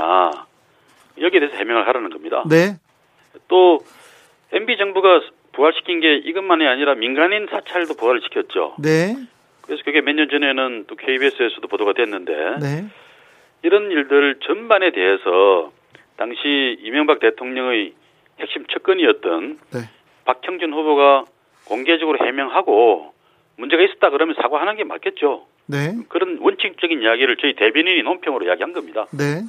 여기에 대해서 해명을 하라는 겁니다. 네. 또 MB 정부가 부활시킨 게 이것만이 아니라 민간인 사찰도 부활을 시켰죠. 네. 그래서 그게 몇 년 전에는 또 KBS에서도 보도가 됐는데 네. 이런 일들 전반에 대해서 당시 이명박 대통령의 핵심 척건이었던 네. 박형준 후보가 공개적으로 해명하고 문제가 있었다 그러면 사과하는 게 맞겠죠. 네. 그런 원칙적인 이야기를 저희 대변인이 논평으로 이야기한 겁니다. 네.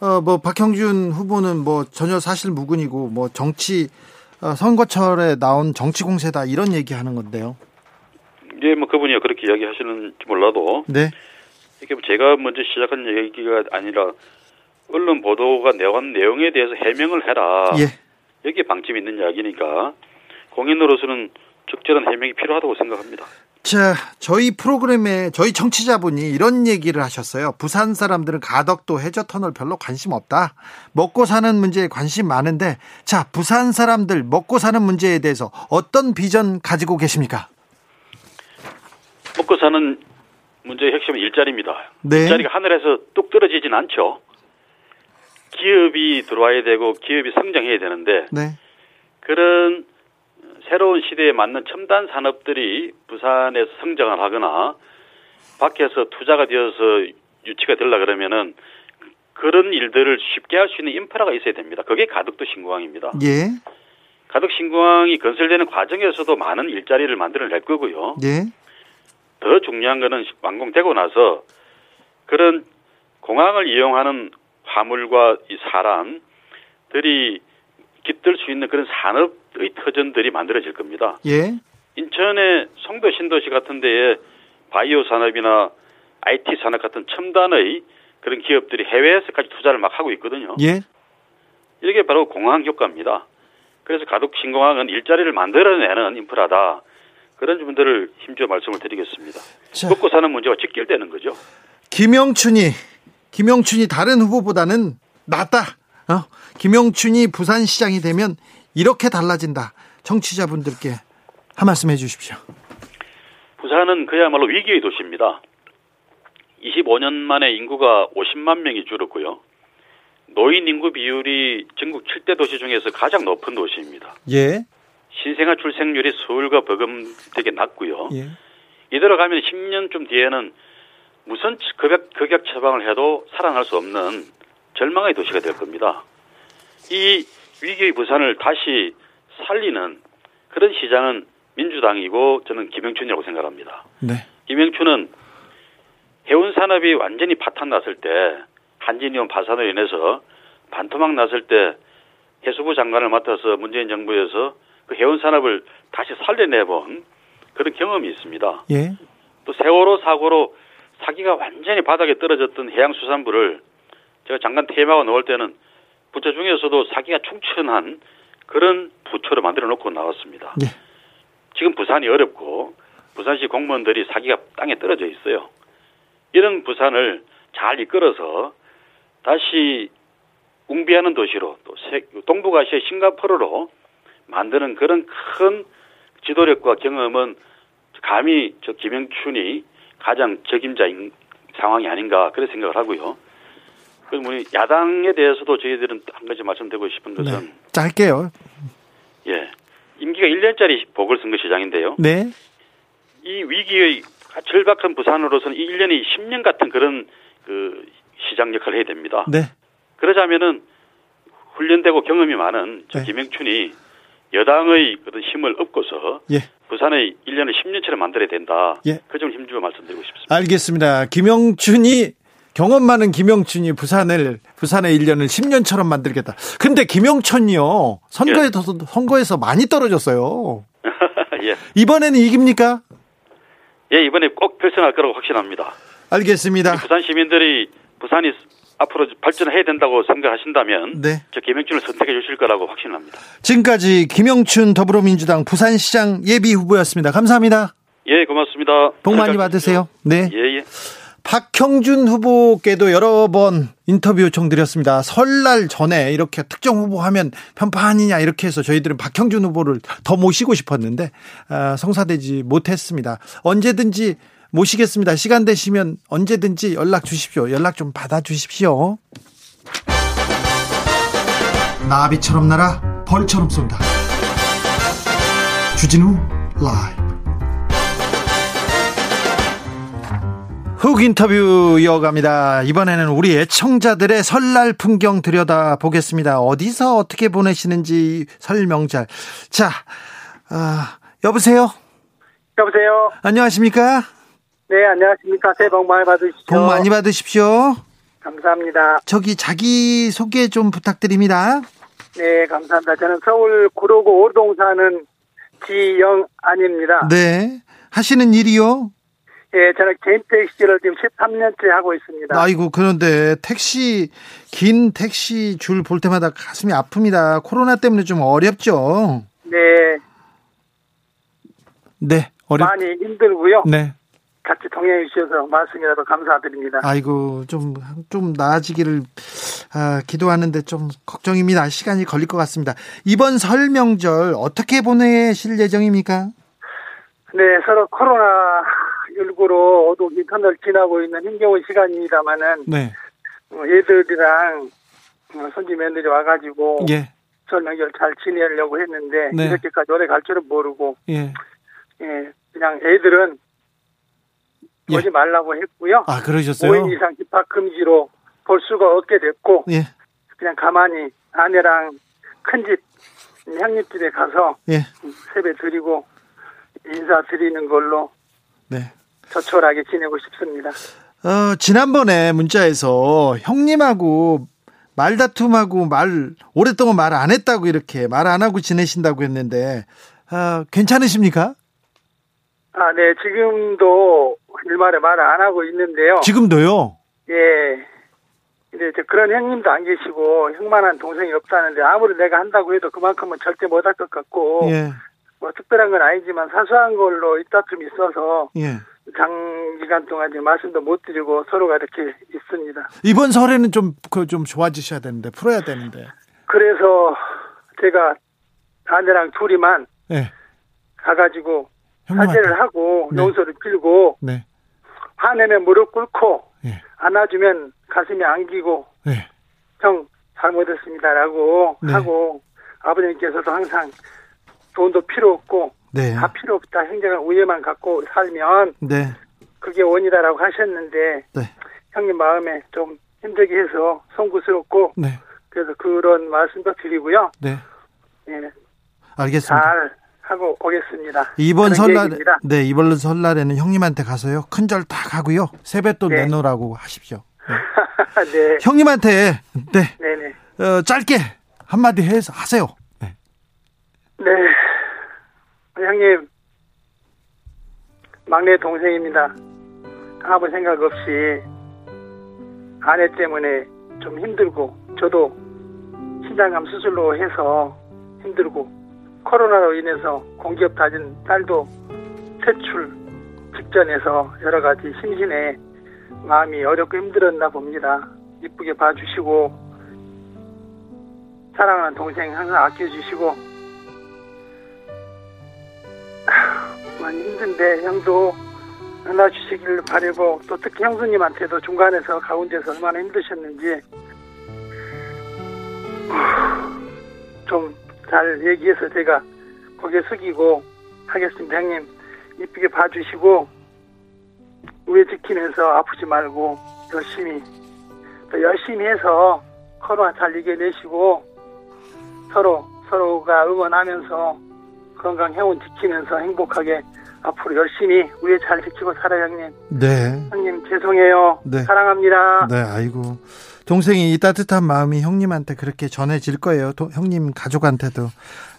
어, 뭐, 박형준 후보는 뭐 전혀 사실 무근이고 뭐 정치, 어, 선거철에 나온 정치 공세다 이런 얘기 하는 건데요. 예, 뭐 그분이 그렇게 이야기 하시는지 몰라도. 네. 이게 뭐 제가 먼저 시작한 얘기가 아니라 언론 보도가 내온 내용에 대해서 해명을 해라. 예. 여기에 방침이 있는 이야기니까 공인으로서는 적절한 해명이 필요하다고 생각합니다. 자, 저희 프로그램에 저희 청취자분이 이런 얘기를 하셨어요. 부산 사람들은 가덕도 해저 터널 별로 관심 없다. 먹고 사는 문제에 관심 많은데, 자, 부산 사람들 먹고 사는 문제에 대해서 어떤 비전 가지고 계십니까? 먹고 사는 문제의 핵심은 일자리입니다. 네. 일자리가 하늘에서 뚝 떨어지진 않죠. 기업이 들어와야 되고 기업이 성장해야 되는데 네. 그런 새로운 시대에 맞는 첨단 산업들이 부산에서 성장을 하거나 밖에서 투자가 되어서 유치가 되려 그러면은 그런 일들을 쉽게 할 수 있는 인프라가 있어야 됩니다. 그게 가덕도 신공항입니다. 예. 가덕 신공항이 건설되는 과정에서도 많은 일자리를 만들어낼 거고요. 예. 더 중요한 거는 완공되고 나서 그런 공항을 이용하는 화물과 이 사람들이 깃들 수 있는 그런 산업의 터전들이 만들어질 겁니다. 예. 인천의 송도 신도시 같은 데에 바이오 산업이나 IT 산업 같은 첨단의 그런 기업들이 해외에서까지 투자를 막 하고 있거든요. 예. 이게 바로 공항 효과입니다. 그래서 가덕 신공항은 일자리를 만들어내는 인프라다. 그런 분들을 힘주어 말씀을 드리겠습니다. 자. 먹고 사는 문제와 직결되는 거죠. 김영춘이 김영춘이 다른 후보보다는 낫다. 어? 김영춘이 부산시장이 되면 이렇게 달라진다. 청취자분들께 한 말씀 해주십시오. 부산은 그야말로 위기의 도시입니다. 25년 만에 인구가 50만 명이 줄었고요. 노인 인구 비율이 전국 7대 도시 중에서 가장 높은 도시입니다. 예. 신생아 출생률이 서울과 버금되게 낮고요. 예. 이대로 가면 10년쯤 뒤에는 무슨 극약, 극약 처방을 해도 살아날 수 없는 절망의 도시가 될 겁니다. 이 위기의 부산을 다시 살리는 그런 시장은 민주당이고 저는 김영춘이라고 생각합니다. 네. 김영춘은 해운 산업이 완전히 파탄 났을 때 한진이온 파산으로 인해서 반토막 났을 때 해수부 장관을 맡아서 문재인 정부에서 그 해운 산업을 다시 살려내본 그런 경험이 있습니다. 예. 또 세월호 사고로 사기가 완전히 바닥에 떨어졌던 해양수산부를 제가 잠깐 테마가 나올 때는 부처 중에서도 사기가 충천한 그런 부처를 만들어 놓고 나왔습니다. 예. 지금 부산이 어렵고 부산시 공무원들이 사기가 땅에 떨어져 있어요. 이런 부산을 잘 이끌어서 다시 웅비하는 도시로 또 동북아시아 싱가포르로 만드는 그런 큰 지도력과 경험은 감히 저 김영춘이 가장 적임자인 상황이 아닌가 그런 생각을 하고요. 그리고 우리 야당에 대해서도 저희들은 한 가지 말씀드리고 싶은 것은 네. 짧게요. 예. 임기가 1년짜리 보궐선거 시장인데요. 네. 이 위기의 절박한 부산으로서는 이 1년이 10년 같은 그런 그 시장 역할을 해야 됩니다. 네. 그러자면은 훈련되고 경험이 많은 저 네. 김영춘이 여당의 그런 힘을 얻고서 예. 부산의 1년을 10년처럼 만들어야 된다. 예. 그 점 힘주어 말씀드리고 싶습니다. 알겠습니다. 김영춘이 경험 많은 김영춘이 부산을 부산의 1년을 10년처럼 만들겠다. 근데 김영춘이요 선거에서 예. 선거에서 많이 떨어졌어요. 예. 이번에는 이깁니까? 예, 이번에 꼭 결선할 거라고 확신합니다. 알겠습니다. 부산 시민들이 부산이 앞으로 발전해야 된다고 생각하신다면 네. 저 김영춘을 선택해 주실 거라고 확신합니다. 지금까지 김영춘 더불어민주당 부산시장 예비 후보였습니다. 감사합니다. 예, 고맙습니다. 복 많이 받으세요. 네. 예, 예. 박형준 후보께도 여러 번 인터뷰 요청드렸습니다. 설날 전에 이렇게 특정 후보 하면 편파 아니냐 이렇게 해서 저희들은 박형준 후보를 더 모시고 싶었는데 아, 성사되지 못했습니다. 언제든지 모시겠습니다. 시간 되시면 언제든지 연락 주십시오. 연락 좀 받아 주십시오. 나비처럼 날아 벌처럼 쏜다. 주진우 라이브 훅 인터뷰 이어갑니다. 이번에는 우리 애청자들의 설날 풍경 들여다 보겠습니다. 어디서 어떻게 보내시는지 설명잘. 자, 아, 여보세요? 여보세요? 안녕하십니까? 네, 안녕하십니까. 새해 복 많이 받으십시오. 복 많이 받으십시오. 감사합니다. 저기 자기 소개 좀 부탁드립니다. 네, 감사합니다. 저는 서울 구로구 오동 사는 지영안입니다. 네. 하시는 일이요? 예, 저는 개인 택시를 지금 13년째 하고 있습니다. 아이고, 그런데 택시, 긴 택시 줄 볼 때마다 가슴이 아픕니다. 코로나 때문에 좀 어렵죠? 네. 네, 어렵 많이 힘들고요. 네. 같이 동행해 주셔서 말씀이라도 감사드립니다. 아이고, 좀, 좀 나아지기를, 아, 기도하는데 좀 걱정입니다. 시간이 걸릴 것 같습니다. 이번 설 명절 어떻게 보내실 예정입니까? 네, 서로 코로나 19로 어둑 인터넷 지나고 있는 힘겨운 시간입니다만은 네. 어, 얘들이랑 어, 며느리 와가지고 예. 설 명절 잘 지내려고 했는데 네. 이렇게까지 오래 갈 줄은 모르고 예. 예, 그냥 애들은 예. 오지 말라고 했고요. 아, 그러셨어요? 5인 이상 집합 금지로 볼 수가 없게 됐고 예. 그냥 가만히 아내랑 큰 집 형님집에 가서 예. 세배 드리고 인사 드리는 걸로 네. 조촐하게 지내고 싶습니다. 어, 지난번에 문자에서 형님하고 말다툼하고 말, 오랫동안 말 안 했다고 이렇게 말 안 하고 지내신다고 했는데, 아, 괜찮으십니까? 아, 네, 지금도 일말에 말을 안 하고 있는데요. 지금도요? 예. 근데 이제 그런 형님도 안 계시고 형만한 동생이 없다는데 아무리 내가 한다고 해도 그만큼은 절대 못 할 것 같고 예. 뭐 특별한 건 아니지만 사소한 걸로 입다툼이 있어서 예. 장기간 동안 이제 말씀도 못 드리고 서로가 이렇게 있습니다. 이번 설에는 좀, 그, 좀 좋아지셔야 되는데, 풀어야 되는데. 그래서 제가 아내랑 둘이만 예. 가가지고. 사죄를 하고 네. 용서를 빌고 네. 화내면 무릎 꿇고 예. 안아주면 가슴에 안기고 예. 형 잘못했습니다라고 네. 하고 아버님께서도 항상 돈도 필요 없고 네. 다 필요 없다 행정을 우애만 갖고 살면 네. 그게 원이다라고 하셨는데 네. 형님 마음에 좀 힘들게 해서 송구스럽고 네. 그래서 그런 말씀도 드리고요. 네. 예, 알겠습니다. 잘 하고 오겠습니다. 이번 설날. 네 이번 설날에는 형님한테 가서요 큰절딱 하고요 세뱃돈 네. 내놓으라고 하십시오. 네. 네, 형님한테 네 네 네. 어, 짧게 한마디 해서 하세요. 네. 네. 형님, 막내 동생입니다. 아무 생각 없이 아내 때문에 좀 힘들고, 저도 신장암 수술로 해서 힘들고, 코로나로 인해서 공기업 다진 딸도 퇴출 직전에서 여러 가지 심신에 마음이 어렵고 힘들었나 봅니다. 이쁘게 봐주시고, 사랑하는 동생 항상 아껴주시고, 많이 힘든데 형도 안아주시길 바라고 또 특히 형수님한테도 중간에서 가운데서 얼마나 힘드셨는지 좀 잘 얘기해서 제가 고개 숙이고 하겠습니다. 형님 이쁘게 봐주시고 우애 지키면서 아프지 말고 열심히 또 열심히 해서 코로나 잘 이겨내시고 서로 서로가 응원하면서 건강 행운 지키면서 행복하게 앞으로 열심히 우애 잘 지키고 살아요 형님. 네. 형님 죄송해요. 네. 사랑합니다. 네, 아이고. 동생이 이 따뜻한 마음이 형님한테 그렇게 전해질 거예요. 도- 형님 가족한테도.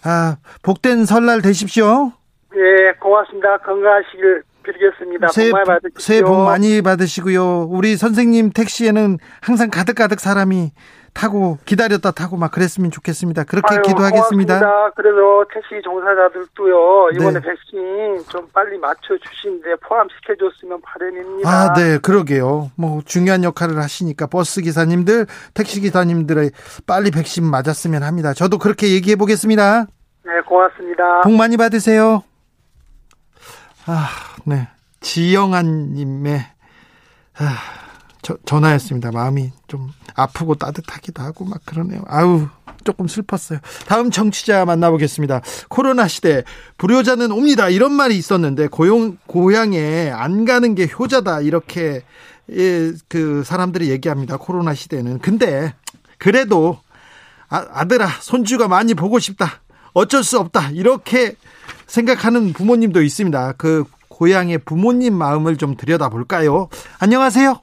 아, 복된 설날 되십시오. 예 고맙습니다. 건강하시길 빌겠습니다. 새해, 복 많이 받으십시오. 새해 복 많이 받으시고요. 우리 선생님 택시에는 항상 가득가득 사람이 타고 기다렸다 타고 막 그랬으면 좋겠습니다. 그렇게 아유, 기도하겠습니다. 고맙습니다. 그래서 택시 종사자들도요 이번에 네. 백신 좀 빨리 맞춰 주시는데 포함시켜줬으면 바람입니다. 아, 네, 그러게요. 뭐 중요한 역할을 하시니까 버스 기사님들, 택시 기사님들의 빨리 백신 맞았으면 합니다. 저도 그렇게 얘기해 보겠습니다. 네 고맙습니다. 복 많이 받으세요. 아, 네. 지영한 님의 아, 저, 전화했습니다. 마음이 좀 아프고 따뜻하기도 하고 막 그러네요. 아우 조금 슬펐어요. 다음 정치자 만나보겠습니다. 코로나 시대 불효자는 옵니다. 이런 말이 있었는데 고용 고향에 안 가는 게 효자다 이렇게 예, 그 사람들이 얘기합니다. 코로나 시대는. 근데 그래도 아, 아들아 손주가 많이 보고 싶다. 어쩔 수 없다. 이렇게 생각하는 부모님도 있습니다. 그 고향의 부모님 마음을 좀 들여다볼까요? 안녕하세요.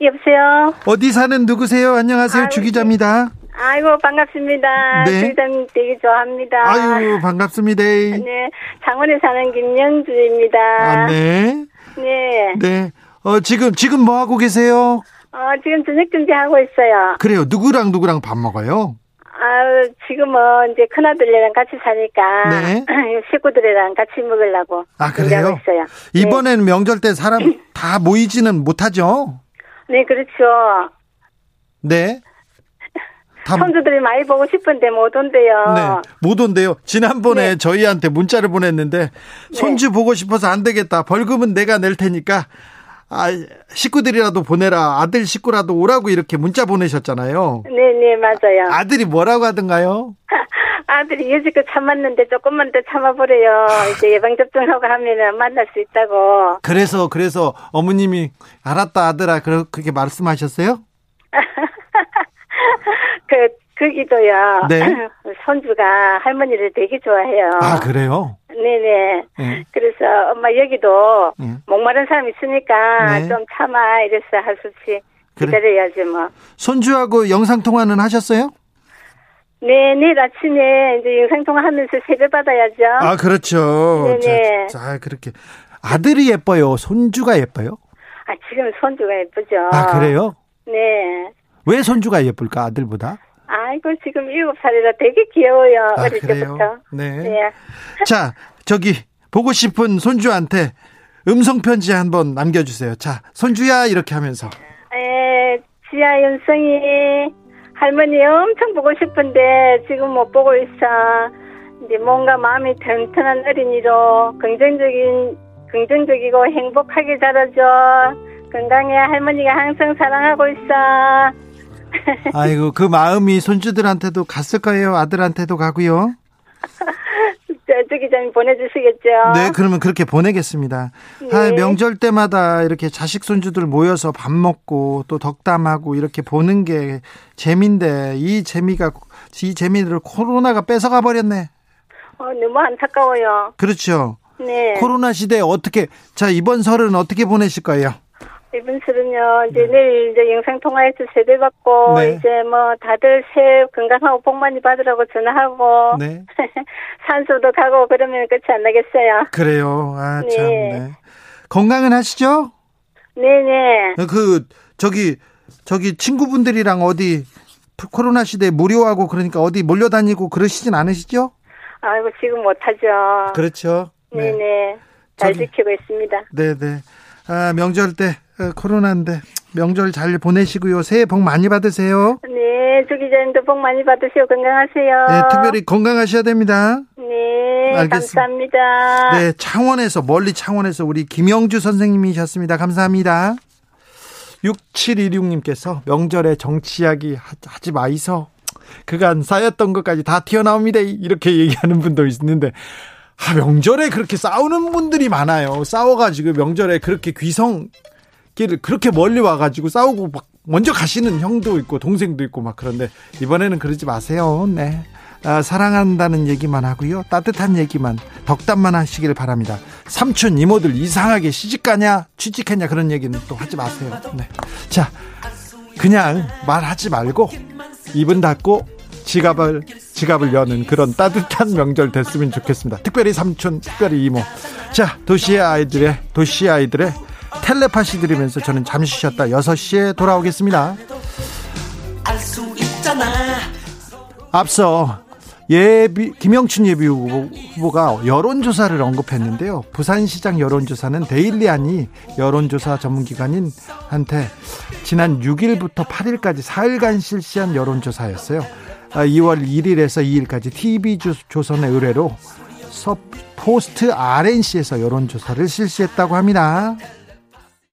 네, 여보세요. 어디 사는 누구세요? 안녕하세요. 아유, 주기자입니다. 아이고 반갑습니다. 네. 주기자님 되게 좋아합니다. 아유 반갑습니다. 네, 창원에 사는 김영주입니다. 아, 네. 네. 네. 어 지금 지금 뭐 하고 계세요? 어 지금 저녁 준비하고 있어요. 그래요. 누구랑 누구랑 밥 먹어요? 아, 지금은 이제 큰아들이랑 같이 사니까 네. 식구들이랑 같이 먹으려고 아, 그래요? 있어요. 이번에는 네. 명절 때 사람 다 모이지는 못하죠? 네, 그렇죠. 네. 손주들이 많이 보고 싶은데 못 온대요. 네, 못 온대요. 지난번에 네. 저희한테 문자를 보냈는데 네. 손주 네. 보고 싶어서 안 되겠다. 벌금은 내가 낼 테니까 아, 식구들이라도 보내라. 아들 식구라도 오라고 이렇게 문자 보내셨잖아요. 네, 네, 맞아요. 아들이 뭐라고 하던가요? 아들이 여지껏 참았는데 조금만 더 참아보래요. 이제 예방접종하고 하면은 만날 수 있다고. 그래서, 그래서 어머님이 알았다, 아들아. 그렇게 말씀하셨어요? 그, 거기도요. 네. 손주가 할머니를 되게 좋아해요. 아, 그래요? 네네. 네. 그래서 엄마 여기도 네. 목마른 사람 있으니까 네. 좀 참아 이래서 할 수 없이 기다려야지 뭐. 손주하고 영상 통화는 하셨어요? 네, 내일 아침에 이제 영상 통화하면서 세배 받아야죠. 아, 그렇죠. 네네. 자, 자, 그렇게 아들이 예뻐요. 손주가 예뻐요? 아, 지금 손주가 예쁘죠. 아, 그래요? 네. 왜 손주가 예쁠까 아들보다? 아이고 지금 일곱 살이라 되게 귀여워요 아, 어릴 그래요? 때부터. 네. 네. 자 저기 보고 싶은 손주한테 음성 편지 한번 남겨주세요. 자 손주야 이렇게 하면서. 에 지아 윤성이 할머니 엄청 보고 싶은데 지금 못 보고 있어. 이제 뭔가 마음이 튼튼한 어린이로 긍정적인 긍정적이고 행복하게 자라줘. 건강해 할머니가 항상 사랑하고 있어. 아이고 그 마음이 손주들한테도 갔을 거예요. 아들한테도 가고요. 저 기자님 보내주시겠죠? 네, 그러면 그렇게 보내겠습니다. 네. 아, 명절 때마다 이렇게 자식 손주들 모여서 밥 먹고 또 덕담하고 이렇게 보는 게 재미인데 이 재미가 이 재미를 코로나가 뺏어가 버렸네. 어, 너무 안타까워요. 그렇죠. 네. 코로나 시대에 어떻게 자 이번 설은 어떻게 보내실 거예요? 이번 설은요, 이제 네. 내일 이제 영상통화해서 세배 받고, 네. 이제 뭐 다들 새해 건강하고 복 많이 받으라고 전화하고, 네. 산소도 가고 그러면 끝이 안 나겠어요. 그래요. 아, 네. 참, 네. 건강은 하시죠? 네네. 그, 저기, 저기 친구분들이랑 어디 코로나 시대에 무료하고 그러니까 어디 몰려다니고 그러시진 않으시죠? 아이고, 지금 못하죠. 그렇죠. 네네. 네. 잘 저기, 지키고 있습니다. 네네. 아, 명절 때 어, 코로나인데 명절 잘 보내시고요. 새해 복 많이 받으세요. 네, 주 기자님도 복 많이 받으시고 건강하세요. 네, 특별히 건강하셔야 됩니다. 네, 알겠습니다. 감사합니다. 네, 창원에서 멀리 창원에서 우리 김영주 선생님이셨습니다. 감사합니다. 6716님께서 명절에 정치 이야기 하지 마이소. 그간 쌓였던 것까지 다 튀어나옵니다. 이렇게 얘기하는 분도 있는데 아, 명절에 그렇게 싸우는 분들이 많아요. 싸워가지고 명절에 그렇게 귀성 길을 그렇게 멀리 와가지고 싸우고 막 먼저 가시는 형도 있고 동생도 있고 막 그런데 이번에는 그러지 마세요. 네. 아, 사랑한다는 얘기만 하고요. 따뜻한 얘기만 덕담만 하시길 바랍니다. 삼촌 이모들 이상하게 시집가냐 취직했냐 그런 얘기는 또 하지 마세요. 네. 자 그냥 말하지 말고 입은 닫고 지갑을 지갑을 여는 그런 따뜻한 명절 됐으면 좋겠습니다. 특별히 삼촌, 특별히 이모. 자 도시 아이들의 도시 아이들의 텔레파시 들으면서 저는 잠시 쉬었다 6시에 돌아오겠습니다. 앞서 예비 김영춘 예비 후보 가 여론조사를 언급했는데요. 부산시장 여론조사는 데일리안이 여론조사 전문기관인 한테 지난 6일부터 8일까지 4일간 실시한 여론조사였어요. 2월 아, 1일에서 2일까지 TV조선의 의뢰로 포스트 RNC에서 여론조사를 실시했다고 합니다.